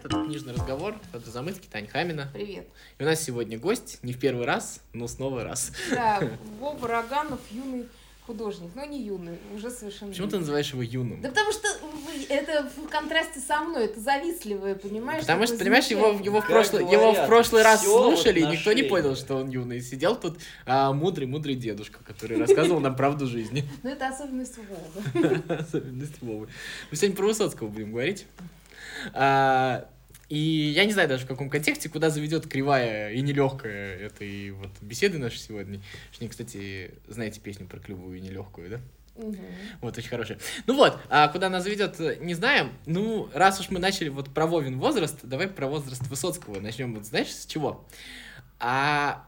привет, это книжный разговор, это Замыцкий, Таня Хамина. Привет. И у нас сегодня гость, не в первый раз, но снова раз. Да, Вова Роганов, юный художник, но не юный, уже совершенно Почему ты называешь его юным? Да потому что это в контрасте со мной, это завистливое, понимаешь? Потому что, понимаешь, его, его, в, прошлый, его в говорят, прошлый раз слушали, и никто не понял, что он юный. Сидел тут а, мудрый-мудрый дедушка, который рассказывал нам правду жизни. Ну это особенность Вовы. Особенность Вовы. Мы сегодня про Высоцкого будем говорить. А, и я не знаю даже в каком контексте, куда заведет кривая и нелегкая этой вот беседы нашей сегодня. Что, кстати, знаете песню про клевую и нелегкую, да? Мгм. Вот, очень хорошая. Ну вот, а куда нас заведет, не знаем. Ну, раз уж мы начали вот про Вовин возраст, давай про возраст Высоцкого начнем. Вот знаешь, с чего? А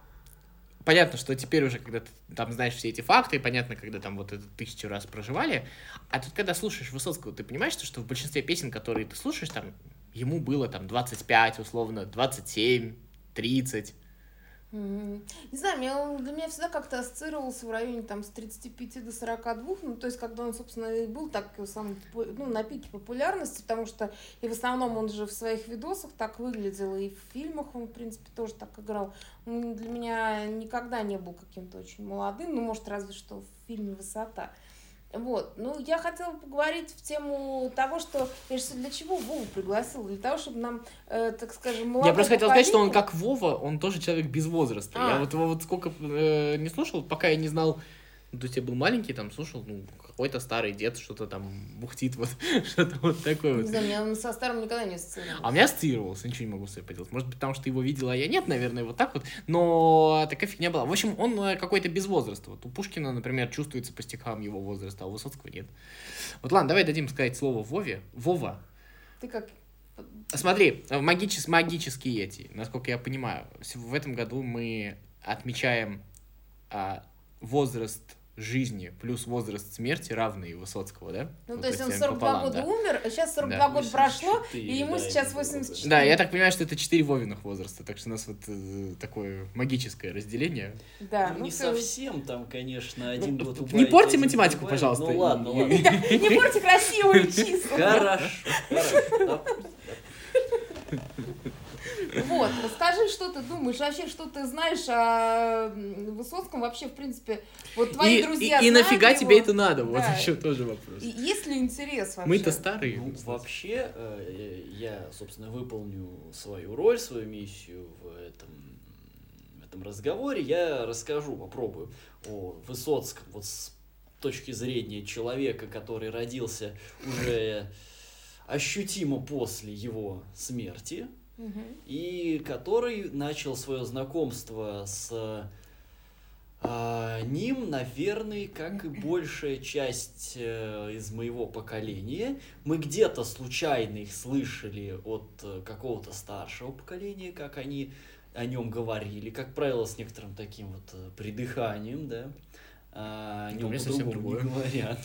понятно, что теперь уже, когда ты там знаешь все эти факты, понятно, когда там вот это тысячу раз проживали, а тут, когда слушаешь Высоцкого, ты понимаешь, что, что в большинстве песен, которые ты слушаешь, там, ему было там 25, условно, 27, 30. Не знаю, меня, он для меня всегда как-то ассоциировался в районе там с 35 до 42, ну, то есть, когда он, собственно, и был так сам, ну, на пике популярности, потому что и в основном он же в своих видосах так выглядел, и в фильмах он, в принципе, тоже так играл. Он для меня никогда не был каким-то очень молодым, ну, может, разве что в фильме «Высота». Вот, ну, я хотела поговорить в тему того, что, я же для чего Вову пригласила? Для того, чтобы нам, э, так скажем, Я молодое просто хотел сказать, что он поколение- как Вова, он тоже человек без возраста. Я А. вот его вот сколько э, не слушал, пока я не знал, ну, то есть я был маленький, там слушал, ну, какой-то старый дед что-то там бухтит, вот, что-то вот такое Не вот. знаю, меня он со старым никогда не ассоциировал. А у меня ассоциировался, ничего не могу с собой поделать. Может быть, потому что его видела, а я нет, наверное, вот так вот. Но такая фигня была. В общем, он э, какой-то без возраста. Вот у Пушкина, например, чувствуется по стихам его возраста, а у Высоцкого нет. Вот ладно, давай дадим сказать слово Вове. Вова, Ты как... Смотри, э, магичес, магические эти, насколько я понимаю, в этом году мы отмечаем а, возраст жизни плюс возраст смерти равный Высоцкого, да? Ну, Вот, то есть он если 42 пополам, года да. умер, а сейчас 42 Да. года прошло, 84, и ему да, сейчас ему было, 84. Да, я так понимаю, что это 4 Вовиных возраста, так что у нас вот э, такое магическое разделение. Да, Ну, ну не всё. совсем, там, конечно, один Ну, год не убавить, порти один математику, добавить. пожалуйста. Ну ладно, ладно. Не порти красивые числа. Хорошо, хорошо. Вот, расскажи, что ты думаешь, вообще, что ты знаешь о Высоцком, вообще, в принципе, вот твои И, друзья и- и нафига его? тебе это надо? Вот Да. еще тоже вопрос. И есть ли интерес вообще? Мы-то старые. Ну, вообще, э, я, собственно, выполню свою роль, свою миссию в этом, в этом разговоре. Я расскажу, попробую о Высоцком вот с точки зрения человека, который родился уже ощутимо после его смерти И который начал свое знакомство с а, ним, наверное, как и большая часть э, из моего поколения. Мы где-то случайно их слышали от э, какого-то старшего поколения, как они о нем говорили, как правило, с некоторым таким вот э, придыханием, да. А, о нем по-другому не говорят.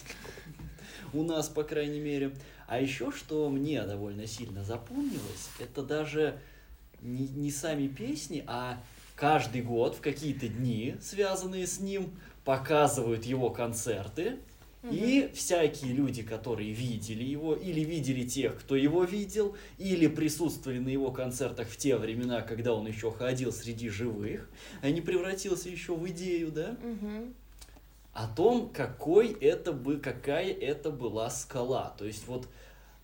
У нас, по крайней мере. А еще, что мне довольно сильно запомнилось, это даже не, не сами песни, а каждый год в какие-то дни, связанные с ним, показывают его концерты. И всякие люди, которые видели его, или видели тех, кто его видел, или присутствовали на его концертах в те времена, когда он еще ходил среди живых, а не превратился еще в идею, да? Мгм. О том, какой это бы, какая это была скала. То есть вот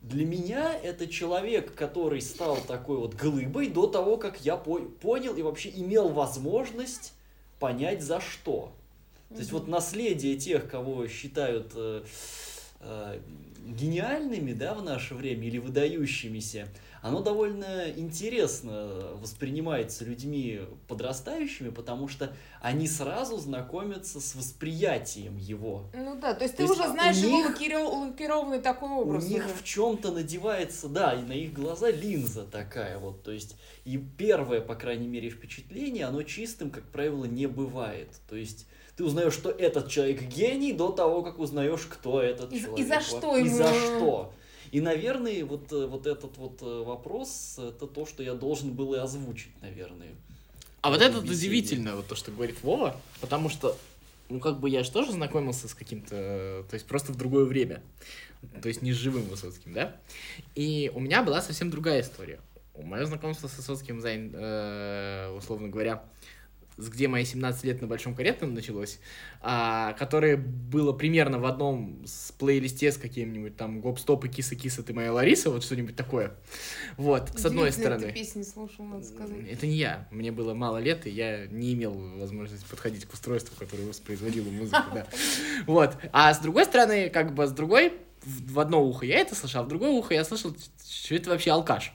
для меня это человек, который стал такой вот глыбой до того, как я по- понял и вообще имел возможность понять за что. То есть вот наследие тех, кого считают э, э, гениальными, да, в наше время или выдающимися, оно довольно интересно воспринимается людьми подрастающими, потому что они сразу знакомятся с восприятием его. Ну да, то есть То ты есть уже знаешь его них- лакиро- лакированный такой образ. У них уже. в чем-то надевается, да, и на их глаза линза такая вот. То есть, и первое, по крайней мере, впечатление, оно чистым, как правило, не бывает. То есть, ты узнаешь, что этот человек гений до того, как узнаешь, кто этот И- и человек. за во- что И ему- за что. И, наверное, вот, э, вот этот вот э, вопрос, это то, что я должен был и озвучить, наверное. А вот это удивительно, вот то, что говорит Вова, потому что, ну, как бы я же тоже знакомился с каким-то, э, то есть просто в другое время, то есть не с живым Высоцким, да? И у меня была совсем другая история. мое знакомство с Высоцким, условно говоря, где мои 17 лет на Большом Каретном началось, а, которое было примерно в одном с плейлисте с каким-нибудь там гоп-стоп и киса-киса ты моя Лариса, вот что-нибудь такое. Вот, с одной стороны. Ты песни слушал, надо сказать. Это не я. Мне было мало лет, и я не имел возможности подходить к устройству, которое воспроизводило музыку, да. Вот. А с другой стороны, как бы с другой, в одно ухо я это слышал, а в другое ухо я слышал, что это вообще алкаш.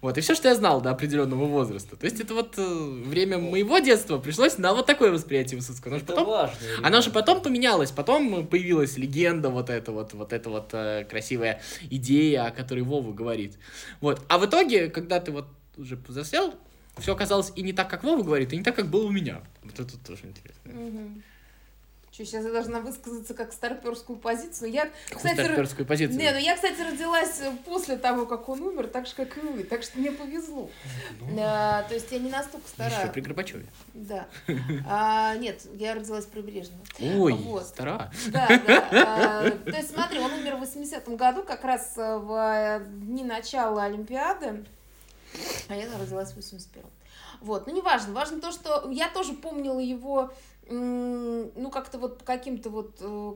Вот, и все, что я знал до определенного возраста. То есть это вот э, время моего детства пришлось на вот такое восприятие Высоцкого. Оно Это потом, важно. оно же потом поменялось, потом появилась легенда, вот эта вот, вот эта вот э, красивая идея, о которой Вова говорит. Вот, а в итоге, когда ты вот уже повзрослел, все оказалось и не так, как Вова говорит, и не так, как было у меня. Вот это тоже интересно. Что, сейчас я должна высказаться как старперскую позицию. Я, Какую кстати, старперскую позицию? Не, ну я, кстати, родилась э, после того, как он умер, так же, как и вы. Так что мне повезло. А, то есть я не настолько Еще старая. при Горбачеве. Да. А, нет, я родилась при Брежневе. Ой, Вот. стара. Да, да. А, то есть смотри, он умер в 80-м году, как раз э, в э, дни начала Олимпиады, а я родилась в 81-м. Вот, ну неважно, важно то, что я тоже помнила его, ну как-то вот каким-то вот э,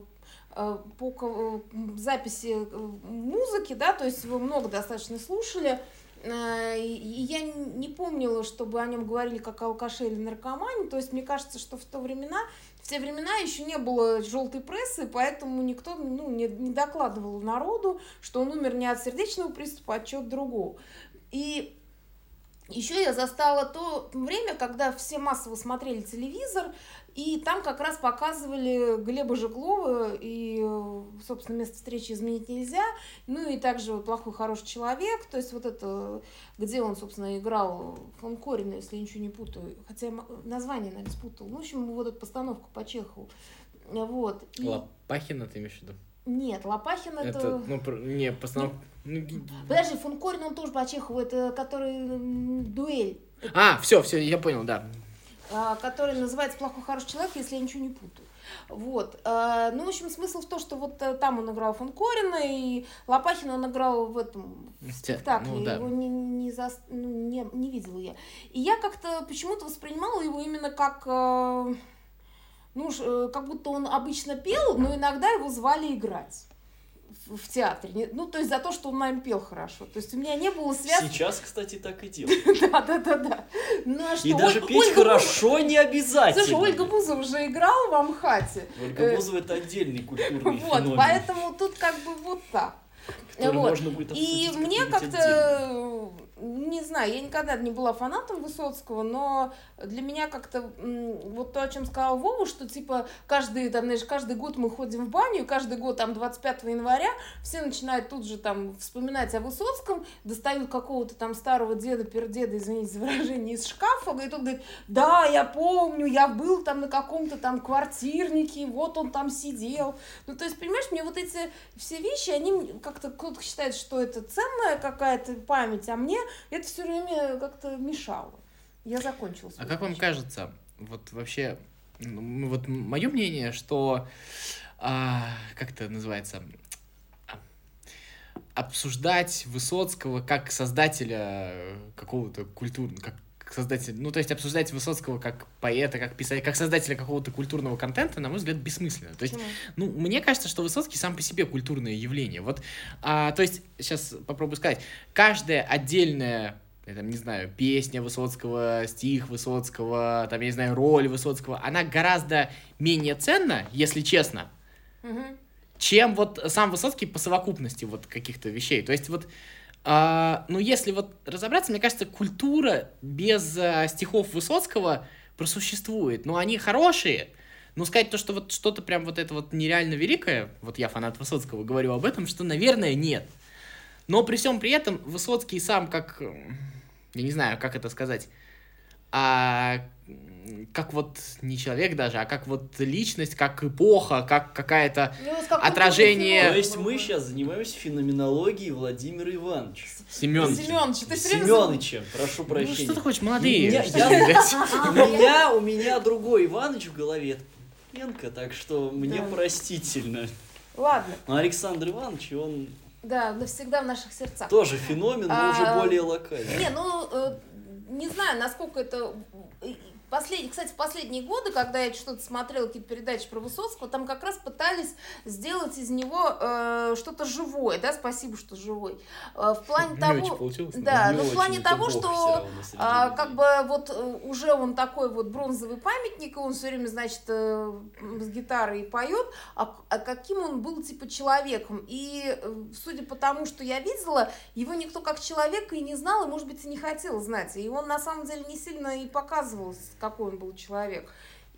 э, по э, записи музыки, да, то есть его много достаточно слушали, и я не помнила, чтобы о нем говорили как о алкаше или наркомане, то есть мне кажется, что в то времена в те времена еще не было желтой прессы, поэтому никто ну, не, не докладывал народу, что он умер не от сердечного приступа, а от чего-то другого. И еще я застала то время, когда все массово смотрели телевизор, и там как раз показывали Глеба Жеглова и, э, собственно, место встречи изменить нельзя, ну и также вот «Плохой хороший человек», то есть вот это, где он, собственно, играл фон Корина, если я ничего не путаю, хотя я название, наверное, спутала. Ну, в общем, вот эту постановку по Чехову. Вот. И- Лопахина ты имеешь в виду? Нет, Лопахин это... Это, ну, не, постанов... ну, ги- Подожди, фон Корин, он тоже по Чехову, это который дуэль, А, все, все, я понял, да. А, который называется «Плохой хороший человек», если я ничего не путаю. Вот. а, Ну, в общем, смысл в том, что вот э, там он играл фон Корина, и Лопахин он играл в этом в спектакле. ну, да. Его не, не, зас- ну, не, не видела я. И я как-то почему-то воспринимала его именно как... э, Ну, э, как будто он обычно пел, но иногда его звали играть в, театре. Ну, то есть за то, что он, наверное, пел хорошо. То есть у меня не было связки. Сейчас, кстати, так и делают. Да, да, да, да. Ну, а что, И даже петь хорошо не обязательно. Слушай, Ольга Бузова уже играла в Амхате. Ольга э, Бузова это отдельный культурный Вот, поэтому тут как бы вот так. Вот. можно будет И обсудить мне как-то, не знаю, я никогда не была фанатом Высоцкого, но для меня как-то вот то, о чем сказал Вова, что типа каждый, там, знаешь, каждый год мы ходим в баню, каждый год там 25 января все начинают тут же там вспоминать о Высоцком, достают какого-то там старого деда, пердеда, извините за выражение, из шкафа, и тот говорит, да, я помню, я был там на каком-то там квартирнике, вот он там сидел. Ну, то есть, понимаешь, мне вот эти все вещи, они м- как-то кто-то считает, что это ценная какая-то память, а мне это все время как-то мешало. Я закончила. А как вам кажется, вот вообще, ну, вот мое мнение, что, а, как это называется, обсуждать Высоцкого как создателя э, какого-то культурного, как как создатель, ну, то есть обсуждать Высоцкого как поэта, как писателя, как создателя какого-то культурного контента, на мой взгляд, бессмысленно. То есть Почему? ну, мне кажется, что Высоцкий сам по себе культурное явление. Вот, а, то есть, сейчас попробую сказать, каждая отдельная, я там, не знаю, песня Высоцкого, стих Высоцкого, там, я не знаю, роль Высоцкого, она гораздо менее ценна, если честно, Мгм. чем вот сам Высоцкий по совокупности вот каких-то вещей. То есть вот, а, ну если вот разобраться, мне кажется, культура без а, стихов Высоцкого просуществует. Но они хорошие, но сказать то, что вот что-то прям вот это вот нереально великое, вот я фанат Высоцкого, говорю об этом, что, наверное, нет. Но при всем при этом Высоцкий сам как, я не знаю, как это сказать, а как вот не человек даже, а как вот личность, как эпоха, как какая-то Ну, Отражение- То есть мы сейчас занимаемся феноменологией Владимира Ивановича. Семен. Семёныч, ты Семёныча, прошу Ну прощения. что ты хочешь, молодые? У меня, другой Иваныч в голове. Это так что мне простительно. Ладно. Но Александр Иванович, он Да, навсегда в наших сердцах. Тоже феномен, но уже А, более локальный. Не, ну, э, не знаю, насколько это... э, Послед... Кстати, в последние годы, когда я что-то смотрела, какие-то передачи про Высоцкого, там как раз пытались сделать из него э, что-то живое, да, спасибо, что живой. Э, в плане Не того... получилось. Да, Не ну в плане того, что людей. как бы вот э, уже он такой вот бронзовый памятник, и он все время, значит, э, с гитарой поет, а, а каким он был типа человеком. И э, судя по тому, что я видела, его никто как человека и не знал, и, может быть, и не хотел знать. И он на самом деле не сильно и показывал, какой он был человек.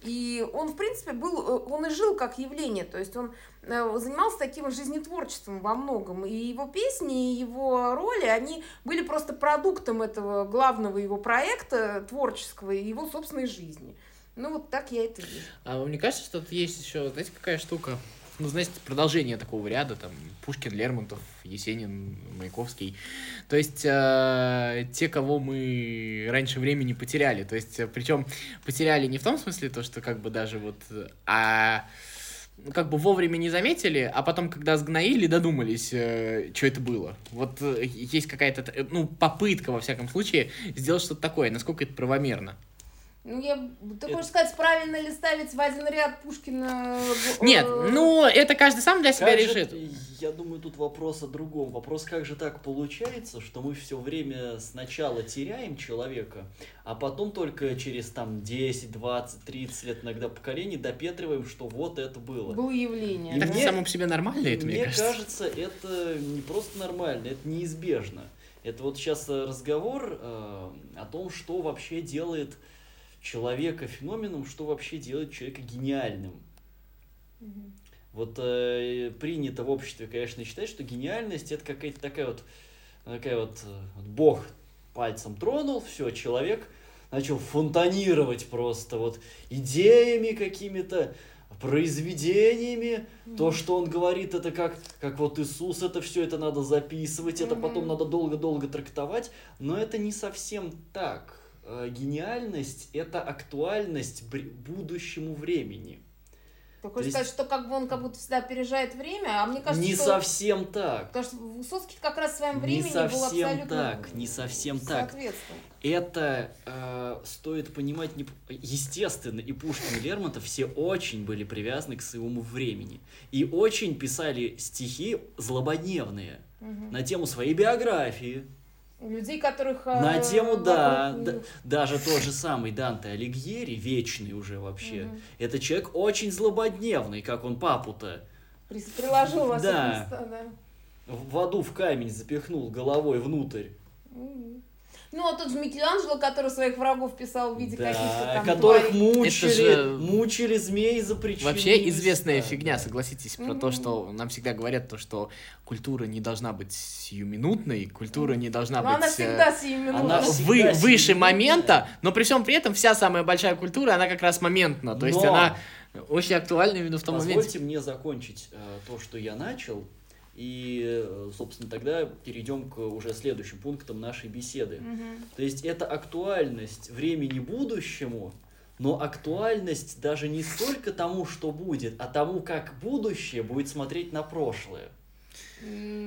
И он, в принципе, был, э, он и жил как явление, то есть он э, занимался таким жизнетворчеством во многом. И его песни, и его роли, они были просто продуктом этого главного его проекта творческого и его собственной жизни. Ну, вот так я это вижу. А вам не кажется, что тут есть еще, знаете, какая штука? Ну, знаете, продолжение такого ряда, там, Пушкин, Лермонтов, Есенин, Маяковский. То есть, э, те, кого мы раньше времени потеряли. То есть, причем потеряли не в том смысле, то, что как бы даже вот, э, а ну, как бы вовремя не заметили, а потом, когда сгноили, додумались, что это было. Вот э, есть какая-то, э, ну, попытка, во всяком случае, сделать что-то такое. Насколько это правомерно? Ну, я... Ты хочешь сказать, правильно ли ставить в один ряд Пушкина? э, Нет, э, ну, это каждый сам для себя Как же- решит. я думаю, тут вопрос о другом. Вопрос, как же так получается, что мы все время сначала теряем человека, а потом только через там 10, 20, 30 лет иногда поколений допетриваем, что вот это было. Было явление. И Так мне- само по себе нормально это, мне, Мне кажется. кажется, это не просто нормально, это неизбежно. Это вот сейчас разговор э, о том, что вообще делает человека феноменом, что вообще делает человека гениальным. Мгм. Вот э, принято в обществе, конечно, считать, что гениальность это какая-то такая вот, такая вот, э, вот Бог пальцем тронул, все, человек начал фонтанировать просто вот идеями какими-то, произведениями, то, что он говорит, это как, как вот Иисус, это все это надо записывать, это потом надо долго-долго трактовать, но это не совсем так. Э, Гениальность – это актуальность будущему времени. Ты То хочешь есть- сказать, что как бы он как будто всегда опережает время, а мне кажется, не что... совсем так. Потому что Высоцкий как раз своим Не временем был совсем абсолютно... так, не совсем так. Это э, стоит понимать, не... естественно, и Пушкин, и Лермонтов все очень были привязаны к своему времени. И очень писали стихи злободневные Мгм. на тему своей биографии, Людей, которых... э, на тему, да, да, даже тот же самый Данте Алигьери, вечный уже вообще, Мгм. это человек очень злободневный, как он папу-то. Приложил все Да. да. В аду в камень запихнул головой внутрь. Мгм. Ну, а тот же Микеланджело, который своих врагов писал в виде каких-то Да, там которых тварей. мучили, же мучили змеи за причину. Вообще известная Да, фигня, да. согласитесь, про Мгм. то, что нам всегда говорят, то, что культура не должна быть сиюминутной, культура не должна Но быть она э, всегда сиюминутна. она вы- всегда выше сиюминутная. момента, но при всем при этом вся самая большая культура, она как раз моментна, то есть Но- она очень актуальна именно в том моменте. Позвольте мне закончить э, то, что я начал, и, э, собственно, тогда перейдем к уже следующим пунктам нашей беседы. Мгм. То есть это актуальность времени будущему, но актуальность даже не столько тому, что будет, а тому, как будущее будет смотреть на прошлое.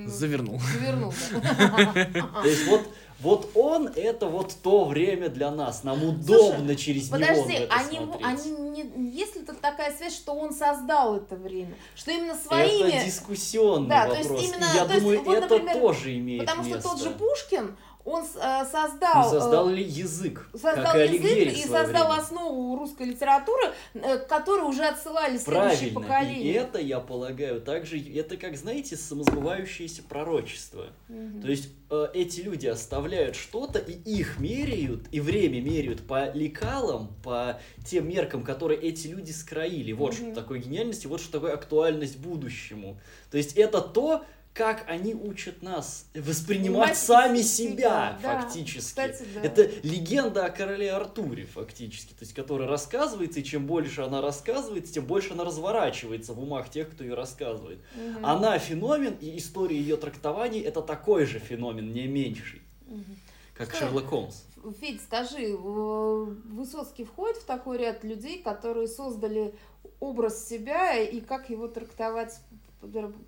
Завернул. Завернул, да. То есть вот, вот он это вот то время для нас. Нам удобно через него Подожди, в это они, смотреть. они не, есть ли тут такая связь, что он создал это время? Что именно Это своими... дискуссионный Да, то есть вопрос. именно- И я то есть думаю, вот, это например, тоже имеет Потому место. что тот же Пушкин, он э, Он создал... э, создал ли язык, создал и язык и создал время. основу русской литературы, э, к которой уже отсылали следующие Правильно. И поколения. это, я полагаю, также, это как, знаете, самосбывающееся пророчество. Мгм. То есть эти люди оставляют что-то, и их меряют, и время меряют по лекалам, по тем меркам, которые эти люди скроили. Вот Мгм. что такое гениальность, и вот что такое актуальность будущему. То есть это то, как они учат нас воспринимать Понимать сами себя, себя, да. фактически. Кстати, да. Это легенда о короле Артуре, фактически, то есть, которая рассказывается, и чем больше она рассказывается, тем больше она разворачивается в умах тех, кто ее рассказывает. Мгм. Она феномен, и история ее трактований это такой же феномен, не меньший, Мгм. как Что? Шерлок Холмс. Федь, скажи, Высоцкий входит в такой ряд людей, которые создали образ себя и как его трактовать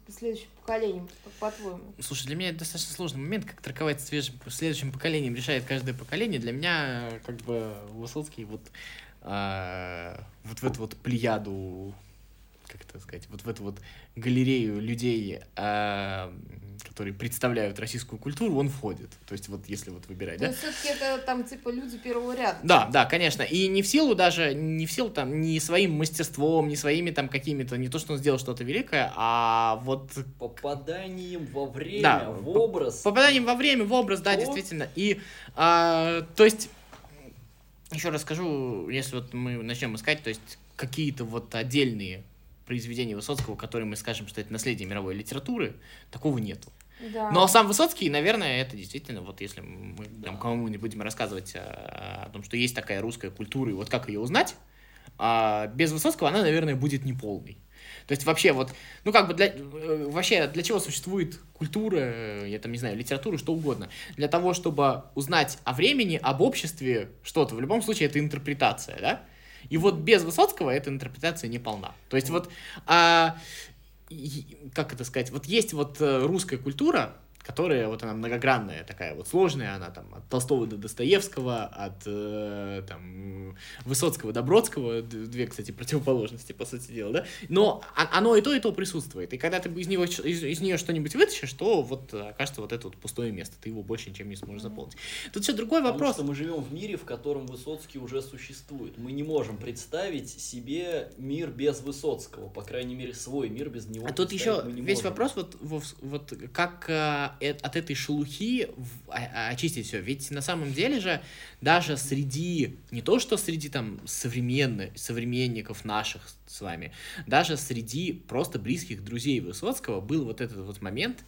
следующим поколениям, как по-твоему? Слушай, для меня это достаточно сложный момент, как торговать свежим, следующим поколением решает каждое поколение. Для меня, как бы, Высоцкий вот, а, вот в эту вот плеяду как это сказать, вот в эту вот галерею людей, а, которые представляют российскую культуру, он входит. То есть вот если вот выбирать, да? То есть все-таки это там типа люди первого ряда. Да, да, конечно. И не в силу даже, не в силу там, не своим мастерством, не своими там какими-то, не то, что он сделал что-то великое, а вот... Попаданием во время, да, в образ. Попаданием во время, в образ, да, действительно. И, а, то есть, еще раз скажу, если вот мы начнем искать, то есть какие-то вот отдельные произведений Высоцкого, которые мы скажем, что это наследие мировой литературы, такого нету. Да. Но сам Высоцкий, наверное, это действительно, вот если мы да. кому-нибудь будем рассказывать о, о том, что есть такая русская культура, и вот как ее узнать, а без Высоцкого она, наверное, будет неполной. То есть вообще вот, ну как бы для, э, вообще для чего существует культура, я там не знаю, литература, что угодно? Для того, чтобы узнать о времени, об обществе что-то. В любом случае это интерпретация, да? И вот без Высоцкого эта интерпретация не полна. То есть вот, а, как это сказать, вот есть вот э, русская культура, которая вот она многогранная, такая вот сложная, она там от Толстого до Достоевского, от э, там Высоцкого до Бродского, две, кстати, противоположности, по сути дела, да, но оно и то, и то присутствует, и когда ты из, него, из, из нее что-нибудь вытащишь, то вот окажется вот это вот пустое место, ты его больше ничем не сможешь заполнить. Тут все другой вопрос. Потому что мы живем в мире, в котором Высоцкий уже существует. Мы не можем представить себе мир без Высоцкого, по крайней мере, свой мир без него. А тут еще весь можем. вопрос вот, вот как а, от этой шелухи очистить все. Ведь на самом деле же даже среди, не то что среди там современных, современников наших с вами, даже среди просто близких друзей Высоцкого был вот этот вот момент,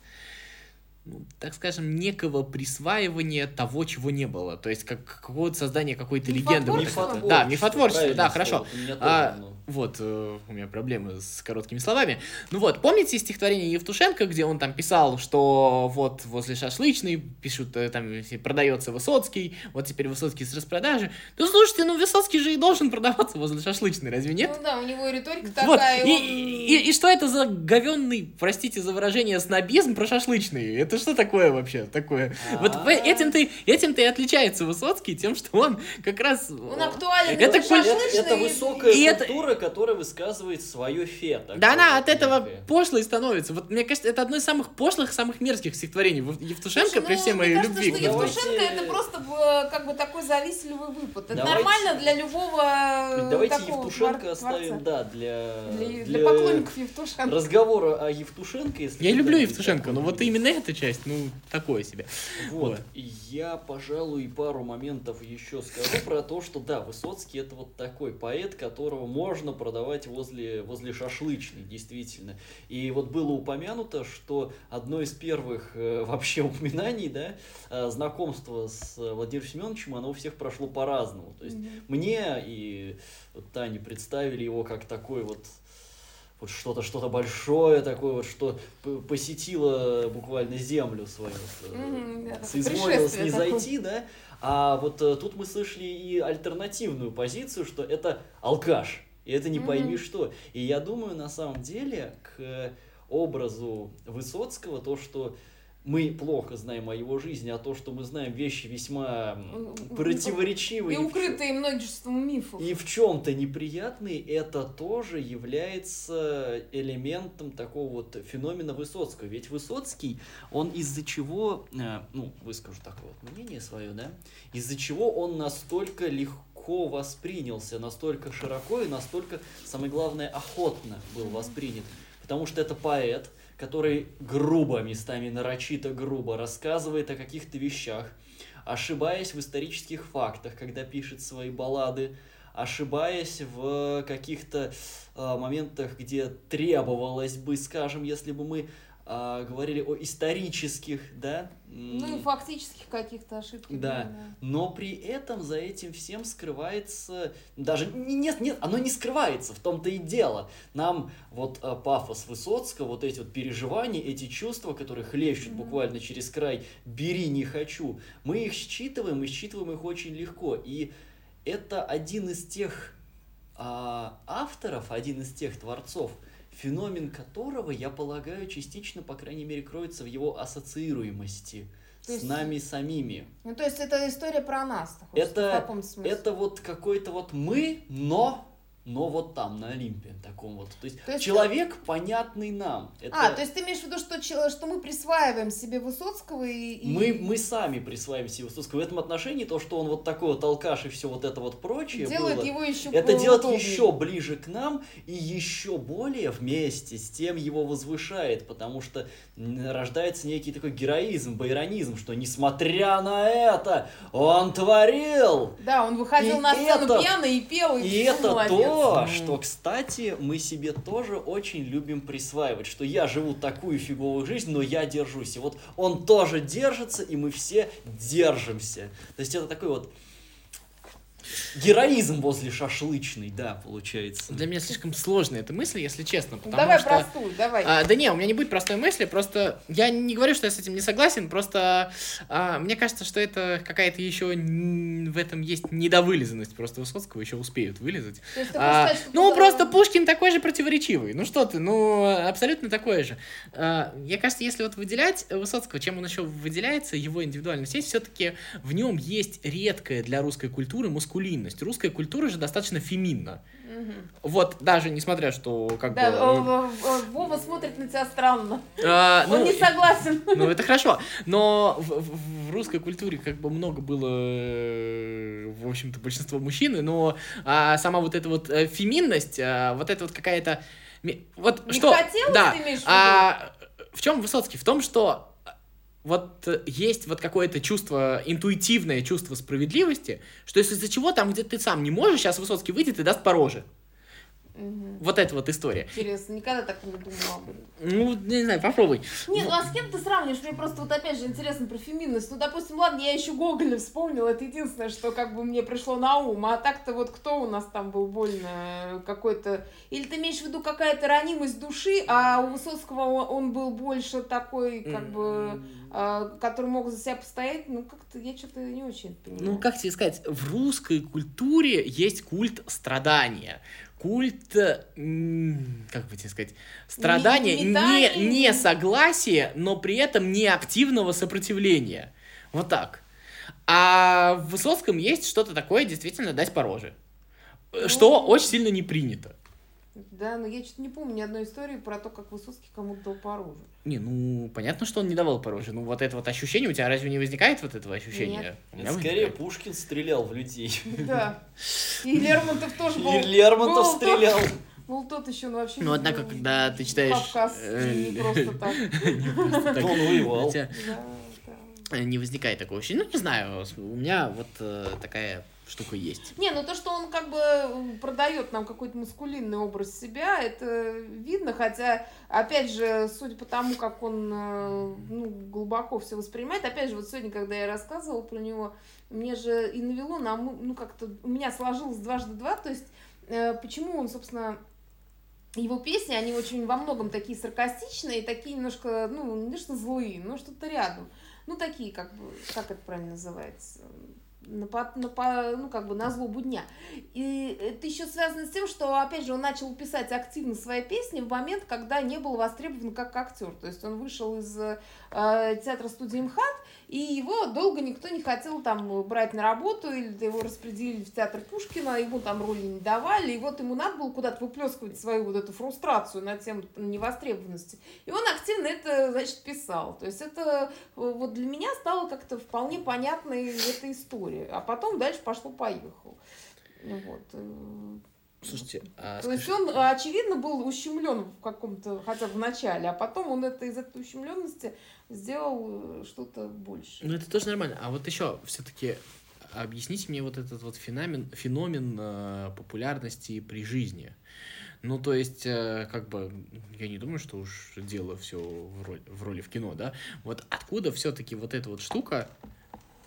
ну, так скажем, некого присваивания того, чего не было. То есть как какого-то создания какой-то легенды. Мифотворчество. Да, мифотворчество, да, хорошо. А, вот, э, у меня проблемы с короткими словами. Ну вот, помните стихотворение Евтушенко, где он там писал, что вот возле шашлычной пишут, э, там продается Высоцкий, вот теперь Высоцкий с распродажи. Ну слушайте, ну Высоцкий же и должен продаваться возле шашлычной, разве нет? Ну да, у него риторика такая. Вот. И, он... и, и, и что это за говенный, простите за выражение, снобизм про шашлычные? Это что такое вообще такое? Вот этим ты, этим ты и отличается Высоцкий тем, что он как раз... Он актуален. Это, это высокая культура, которая высказывает свое фе. Да она от этого пошлой становится. Вот мне кажется, это одно из самых пошлых, самых мерзких стихотворений Евтушенко при всей моей любви. Евтушенко это просто как бы такой завистливый выпад. Это нормально для любого Давайте Евтушенко оставим, да, для... Для поклонников Евтушенко. Разговора о Евтушенко, если... Я люблю Евтушенко, но вот именно эта часть, ну, такое себе. Вот. Я, пожалуй, пару моментов еще скажу про то, что да, Высоцкий это вот такой поэт, которого можно продавать возле, возле шашлычной, действительно. И вот было упомянуто, что одно из первых э, вообще упоминаний, да, э, знакомства с Владимиром Семеновичем, оно у всех прошло по-разному. То есть mm-hmm. мне и вот Тане представили его как такой вот вот что-то что-то большое такое вот что посетило буквально землю свою mm-hmm, да, соизволилось не зайти да? А вот э, тут мы слышали и альтернативную позицию что это алкаш и это не mm-hmm. пойми что. И я думаю на самом деле к образу Высоцкого то что мы плохо знаем о его жизни, а то, что мы знаем вещи весьма противоречивые. И укрытые множеством мифов. И в чем-то неприятные, это тоже является элементом такого вот феномена Высоцкого. Ведь Высоцкий, он из-за чего, э, ну, выскажу такое вот мнение свое, да, из-за чего он настолько легко воспринялся, настолько широко и настолько, самое главное, охотно был воспринят. Потому что это поэт, который грубо, местами нарочито грубо рассказывает о каких-то вещах, ошибаясь в исторических фактах, когда пишет свои баллады, ошибаясь в каких-то э, моментах, где требовалось бы, скажем, если бы мы а, говорили о исторических, да? Ну и фактических каких-то ошибках. Да. да. Но при этом за этим всем скрывается, даже нет, нет, оно не скрывается, в том-то и дело. Нам вот а, пафос Высоцкого, вот эти вот переживания, эти чувства, которые хлещут mm-hmm. буквально через край, бери, не хочу, мы их считываем, и считываем их очень легко. И это один из тех а, авторов, один из тех творцов, феномен которого, я полагаю, частично, по крайней мере, кроется в его ассоциируемости То с есть- нами самими. Ну, то есть это история про нас. Это- в каком смысле? Это вот какой-то вот мы, но, но вот там, на Олимпе, таком вот. То есть, То есть- человек, понятный нам. Это А, то есть ты имеешь в виду, что, что мы присваиваем себе Высоцкого и... и- мы, мы сами присваиваем себе Высоцкого. В этом отношении то, что он вот такой вот алкаш и все вот это вот прочее делает было, его еще это делает еще ближе к нам и еще более вместе с тем его возвышает, потому что рождается некий такой героизм, байронизм, что несмотря на это, он творил. Да, он выходил И на сцену это- пьяный и пел, и, И это молодец. То, что, кстати, мы себе тоже очень любим присваивать, что я живу такую фиговую жизнь, но я держусь. И вот он тоже держится, и мы все держимся. То есть это такой вот героизм возле шашлычной, да, получается. Для меня слишком сложная эта мысль, если честно, Ну, потому давай что... простую, давай. А, да не, у меня не будет простой мысли, просто я не говорю, что я с этим не согласен, просто а, мне кажется, что это какая-то еще в этом есть недовылизанность, просто Высоцкого еще успеют вылезать. Есть А, ну, просто Пушкин такой же противоречивый. Ну что ты, ну, абсолютно такой же. А, мне кажется, если вот выделять Высоцкого, чем он еще выделяется, его индивидуальность есть, все-таки в нем есть редкая для русской культуры мускулинность. Русская культура же достаточно феминна. Мгм. Вот, даже несмотря, что как Да, бы... Вова смотрит на тебя странно. а, Он ну, не согласен. Ну, это хорошо. Но в, в- в русской культуре как бы много было, в общем-то, большинство мужчины, но а, сама вот эта вот э, феминность, а, вот это вот какая-то... Вот Не что... хотелось, да, ты имеешь в виду? а, в чем Высоцкий? В том, что вот э, есть вот какое-то чувство, интуитивное чувство справедливости, что если из-за чего там, где ты сам не можешь, сейчас Высоцкий выйдет и даст по роже. Мгм. Вот эта вот история. Интересно, никогда так не думала об этом. Ну, не знаю, попробуй. Не, ну а с кем ты сравниваешь? Мне просто вот опять же интересно про феминность. Ну, допустим, ладно, я еще Гоголя вспомнила, это единственное, что как бы мне пришло на ум. А так-то вот кто у нас там был больно э, какой-то... Или ты имеешь в виду какая-то ранимость души, а у Высоцкого он, он был больше такой, как бы, э, который мог за себя постоять? Ну, как-то я что-то не очень понимаю. Ну, как тебе сказать, в русской культуре есть культ страдания. Культ, как бы тебе сказать, страдания, не, метания. не согласия, но при этом не активного сопротивления. Вот так. А в Высоцком есть что-то такое, действительно, дать по роже. Э, Что Ну. очень сильно не принято. Да, но я что-то не помню ни одной истории про то, как Высоцкий кому-то дал по. Не, ну, понятно, что он не давал по роже. Ну, вот это вот ощущение, у тебя разве не возникает вот этого ощущения? Нет. Скорее возникает. Пушкин стрелял в людей. Да. И Лермонтов тоже был. И Лермонтов был стрелял. тот- Был тот еще, ну вообще. Ну, однако, когда ты читаешь, Кавказ э, не просто так. Так, Он воевал. у тебя Да, да. Не возникает такого ощущения. Ну, не знаю, у меня вот э, такая штука есть. Не, ну то, что он как бы продает нам какой-то маскулинный образ себя, это видно, хотя, опять же, судя по тому, как он э, ну, глубоко все воспринимает, опять же, вот сегодня, когда я рассказывала про него, мне же и навело на, ну, как-то у меня сложилось дважды два, то есть, э, почему он, собственно, его песни, они очень во многом такие саркастичные, такие немножко, ну, не что злые, но что-то рядом. Ну, такие, как бы, как это правильно называется? На, по- на по- ну, как бы на злобу дня. И это еще связано с тем, что, опять же, он начал писать активно свои песни в момент, когда не был востребован как актер. То есть он вышел из э, театра студии МХАТ, и его долго никто не хотел там брать на работу, или его распределили в театр Пушкина, ему там роли не давали, и вот ему надо было куда-то выплескивать свою вот эту фрустрацию на тему невостребованности. И он активно это, значит, писал. То есть это э, вот для меня стало как-то вполне понятной эта история. А потом дальше пошло-поехало. Вот. Слушайте, а То есть скажи- он, очевидно, был ущемлен в каком-то, хотя бы в начале, а потом он это из этой ущемленности сделал э, что-то больше. Ну, это тоже нормально. А вот еще все-таки объясните мне вот этот вот феномен, феномен э, популярности при жизни. Ну, то есть, э, как бы, я не думаю, что уж дело все в роли, в роли в кино, да? Вот откуда все-таки вот эта вот штука,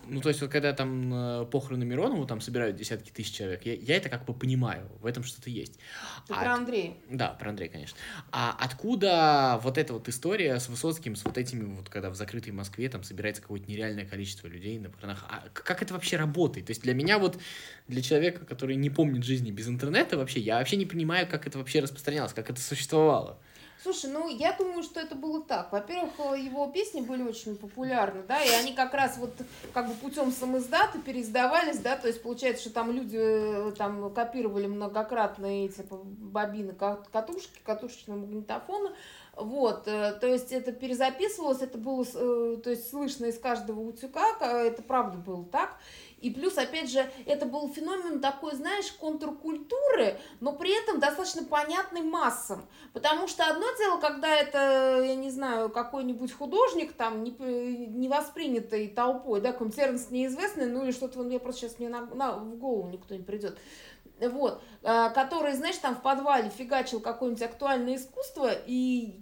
Ну, то есть, вот когда там э, похороны Миронову там собирают десятки тысяч человек, я, я это как бы понимаю, в этом что-то есть. Ты А про Андрея. Да, про Андрея, конечно. А откуда вот эта вот история с Высоцким, с вот этими вот, когда в закрытой Москве там собирается какое-то нереальное количество людей на похоронах? А как это вообще работает? То есть для меня вот, для человека, который не помнит жизни без интернета вообще, я вообще не понимаю, как это вообще распространялось, как это существовало. Слушай, ну я думаю, что это было так. Во-первых, э, его песни были очень популярны, да, и они как раз вот как бы путем самоиздата переиздавались, да, то есть получается, что там люди э, там копировали многократно эти бобины ка- катушки, катушечные магнитофоны, вот, э, то есть это перезаписывалось, это было, то есть слышно из каждого утюга, это правда было так. И плюс, опять же, это был феномен такой, знаешь, контркультуры, но при этом достаточно понятный массам. Потому что одно дело, когда это, я не знаю, какой-нибудь художник, там, не, не воспринятый толпой, да, какой-нибудь неизвестный, ну или что-то, я просто сейчас мне на, на- в голову никто не придет. Вот, а, который, знаешь, там в подвале фигачил какое-нибудь актуальное искусство, и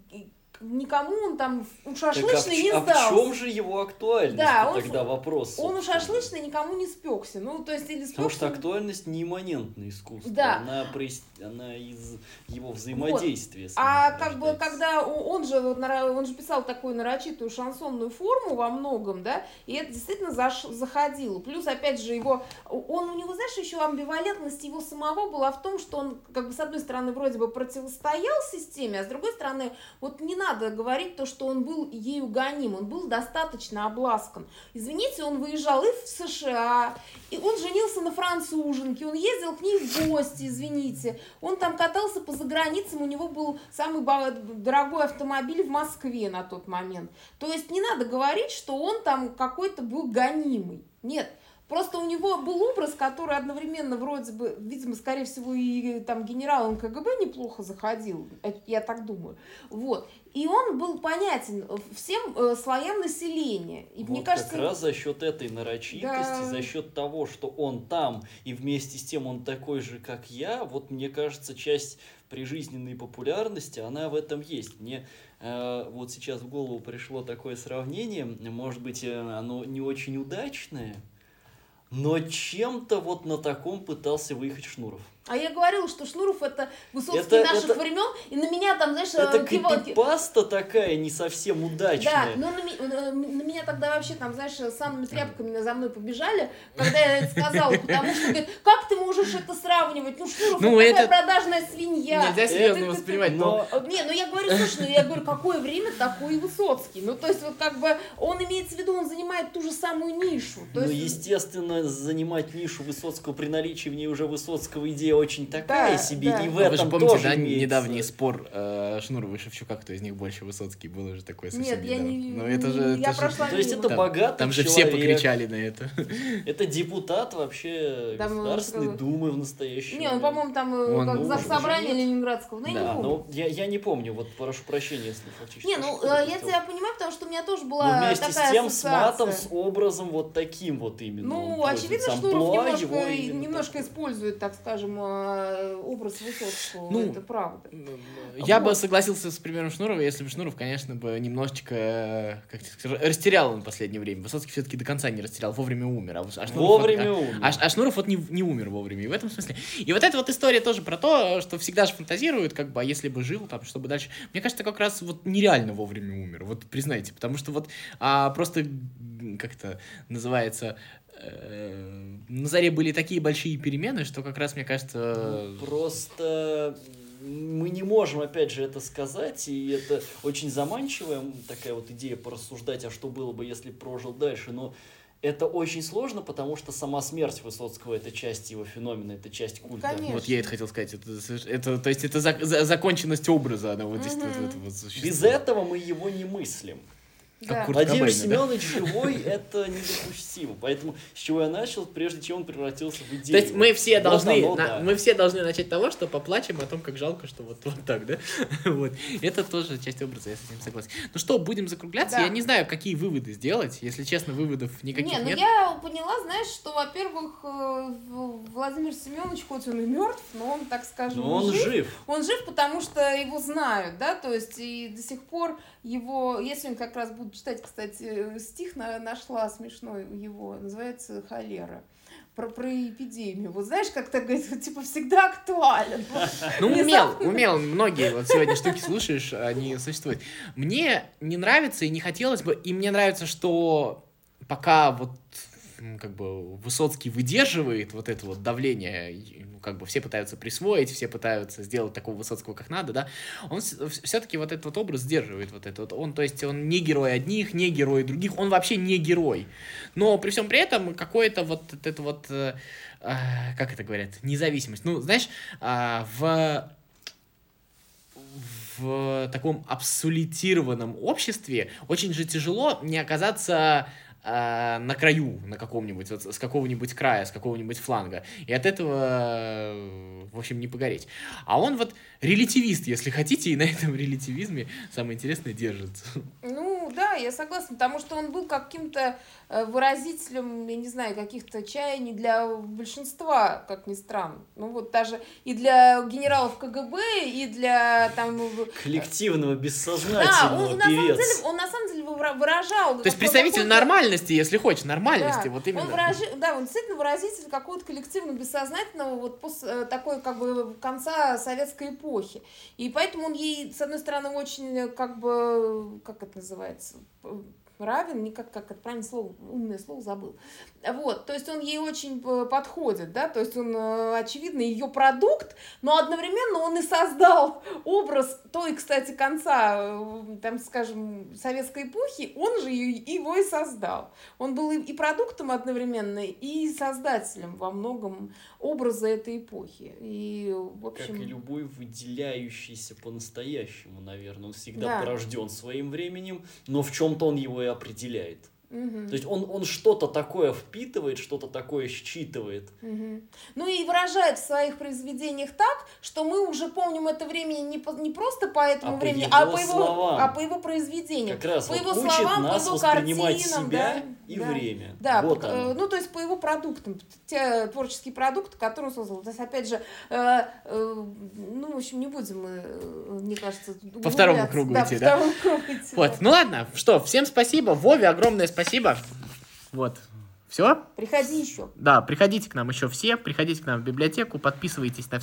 никому он там у Так а в, не ч- а в чем же его актуальность? Да, он- тогда вопрос. Он у шашлычный никому не спекся. Ну, то есть, или Потому что спекся- актуальность не имманентное искусство. Да. Она, проис- она из его взаимодействия. с А как бы, когда он же, вот он же писал такую нарочитую шансонную форму во многом, да, и это действительно заш- заходило. Плюс, опять же, его, он у него, знаешь, еще амбивалентность его самого была в том, что он, как бы, с одной стороны, вроде бы противостоял системе, а с другой стороны, вот не надо говорить то, что он был ею гоним, он был достаточно обласкан. Извините, он выезжал и в США, и он женился на француженке, он ездил к ней в гости, извините, он там катался по заграницам, у него был самый дорогой автомобиль в Москве на тот момент. То есть не надо говорить, что он там какой-то был гонимый. Нет. Просто у него был образ, который одновременно вроде бы, видимо, скорее всего, и там генералом КГБ неплохо заходил, э, я так думаю. Вот. И он был понятен всем э, слоям населения. И Вот мне кажется, как раз за счет этой нарочитости, Да. за счет того, что он там, и вместе с тем он такой же, как я, вот мне кажется, часть прижизненной популярности, она в этом есть. Мне э, вот сейчас в голову пришло такое сравнение, может быть, э, оно не очень удачное, но чем-то вот на таком пытался выехать Шнуров. А я говорила, что Шнуров это Высоцкий Это- наших это- времен, и на меня там, знаешь, Это э, крипипаста такая не совсем Да, удачная. но на, э, на меня тогда вообще там, знаешь, санными тряпками за мной побежали, когда я это сказала, потому что, говорят, как ты можешь это сравнивать? Ну, Шнуров, Ну, это такая это- продажная свинья. Нельзя серьезно воспринимать, но... Не, ну я говорю, слушай, ну я говорю, какое время, такой Высоцкий. Ну, то есть, вот как бы, он имеется в виду, он занимает ту же самую нишу. То Ну, есть, естественно, занимать нишу Высоцкого при наличии в ней уже Высоцкого идея очень такая Да, себе, да. и в Ну, Вы же этом помните, тоже да, имеется. недавний спор э, Шнурова и Шевчука, кто из них больше Высоцкий, было же такое совсем Нет, я недавно. не- Ну, это же... я это же- прошла То есть это Там- богатый Там же все человек. покричали на это. Это депутат вообще Там, Государственной э, Думы в настоящем. Не, он, по-моему, там э, Он, как ну, зав. уже собрания нет. Ленинградского. Ну, я Да, не А, помню. ну, я, я не помню, вот прошу прощения, если фактически. Не, ну, э, я тебя понимаю, потому что у меня тоже Но была вместе такая с тем, с матом, ассоциация. с образом вот таким вот именно. Ну, он. Очевидно, что Шнуров его немножко, немножко использует, так скажем, э, образ Высоцкого. Ну, это правда. Я бы Вот. согласился с примером Шнурова, если бы Шнуров, конечно, бы немножечко, э, как тебе сказать, растерял он в последнее время. Высоцкий все-таки до конца не растерял, вовремя умер. А, а Шнуров вот- Вовремя а- умер. А, а Шнуров вот не, не умер вовремя, и в этом смысле. И вот эта вот история тоже про то, что всегда же фантазируют, как бы, а если бы жил, там, чтобы дальше... Мне кажется, как раз вот нереально вовремя умер, вот признайте, потому что вот а, просто, м, как это называется, э, на заре были такие большие перемены, что как раз, мне кажется... Ну, Просто мы не можем, опять же, это сказать, и это очень заманчивая такая вот идея порассуждать, а что было бы, если прожил дальше, но это очень сложно, потому что сама смерть Высоцкого это часть его феномена, это часть культа. Конечно. Вот я это хотел сказать. Это, это, то есть это зак- за- законченность образа, она вот здесь Мгм. вот, вот, вот существует. Без этого мы его не мыслим. Да. Курт Владимир Кобейна, да? Семенович живой это недопустимо. Поэтому с чего я начал, прежде чем он превратился в То идею. есть мы все Вот должны, оно, на- да. мы все должны начать с того, что поплачем о том, как жалко, что вот, вот так, да? Вот. Это тоже часть образа, я с этим согласен. Ну что, будем закругляться? Да. Я не знаю, какие выводы сделать. Если честно, выводов никаких Не, ну нет. я поняла, знаешь, что, во-первых, э, Владимир Семенович, хоть он и мертв, но он, так скажем, Но он жив. жив. Он жив, потому что его знают, да, то есть и до сих пор его, я сегодня как раз буду почитать, кстати, стих на, нашла смешной его, называется «Холера». Про, про эпидемию. Вот знаешь, как так говорит, типа всегда актуален. Ну, умел, умел. Многие вот сегодня штуки слушаешь, они существуют. Мне не нравится и не хотелось бы, и мне нравится, что пока вот как бы Высоцкий выдерживает вот это вот давление, ну, как бы все пытаются присвоить, все пытаются сделать такого Высоцкого как надо, да, он все-таки вот этот вот образ сдерживает вот это вот. Он, то есть он не герой одних, не герой других, он вообще не герой. Но при всем при этом какое-то вот это вот, э, э, как это говорят, независимость. Ну, знаешь, а, в в таком абсолютированном обществе очень же тяжело не оказаться э, на краю, на каком-нибудь, вот с какого-нибудь края, с какого-нибудь фланга. И от этого, э, в общем, не погореть. А он вот релятивист, если хотите, и на этом релятивизме самое интересное держится. Ну, да, я согласна, потому что он был каким-то э, выразителем, я не знаю, каких-то чаяний для большинства, как ни странно. Ну, вот даже и для генералов КГБ, и для там... Коллективного, Да, бессознательного он, на самом певец. деле, он на самом деле выра- выражал... То есть представитель нормальности, если хочешь, нормальности, Да, вот Он именно. выражи- да, он действительно выразитель какого-то коллективного бессознательного вот пос- э, такой как бы конца советской эпохи. И поэтому он ей, с одной стороны, очень э, как бы, как это называется, э, равен, не как, как это правильное слово, умное слово забыл. Вот, то есть он ей очень э, подходит, да, то есть он, э, очевидно, ее продукт, но одновременно он и создал образ той, кстати, конца, э, там, скажем, советской эпохи, он же его и создал. Он был и, продуктом одновременно, и создателем во многом образа этой эпохи. И, в Как общем... и любой выделяющийся по-настоящему, наверное. Он всегда Да. порожден своим временем, но в чем-то он его и определяет. Мгм. То есть он, он что-то такое впитывает, что-то такое считывает. Мгм. Ну и выражает в своих произведениях так, что мы уже помним это время не, по- не просто по этому А по времени, его а по его, словам. а по его произведениям. Как раз по вот его учит словам, по его воспринимать картинам, себя да, и да. время. Да, вот пок- оно. э, ну то есть по его продуктам, те творческие продукты, которые он создал. То есть опять же, э, э, ну в общем не будем мы, э, мне кажется, По второму кругу да, идти, по да? второму кругу идти, Вот, да. ну ладно, что, всем спасибо, Вове огромное спасибо. Вот, все? Приходи еще. Да, приходите к нам еще все, приходите к нам в библиотеку, подписывайтесь на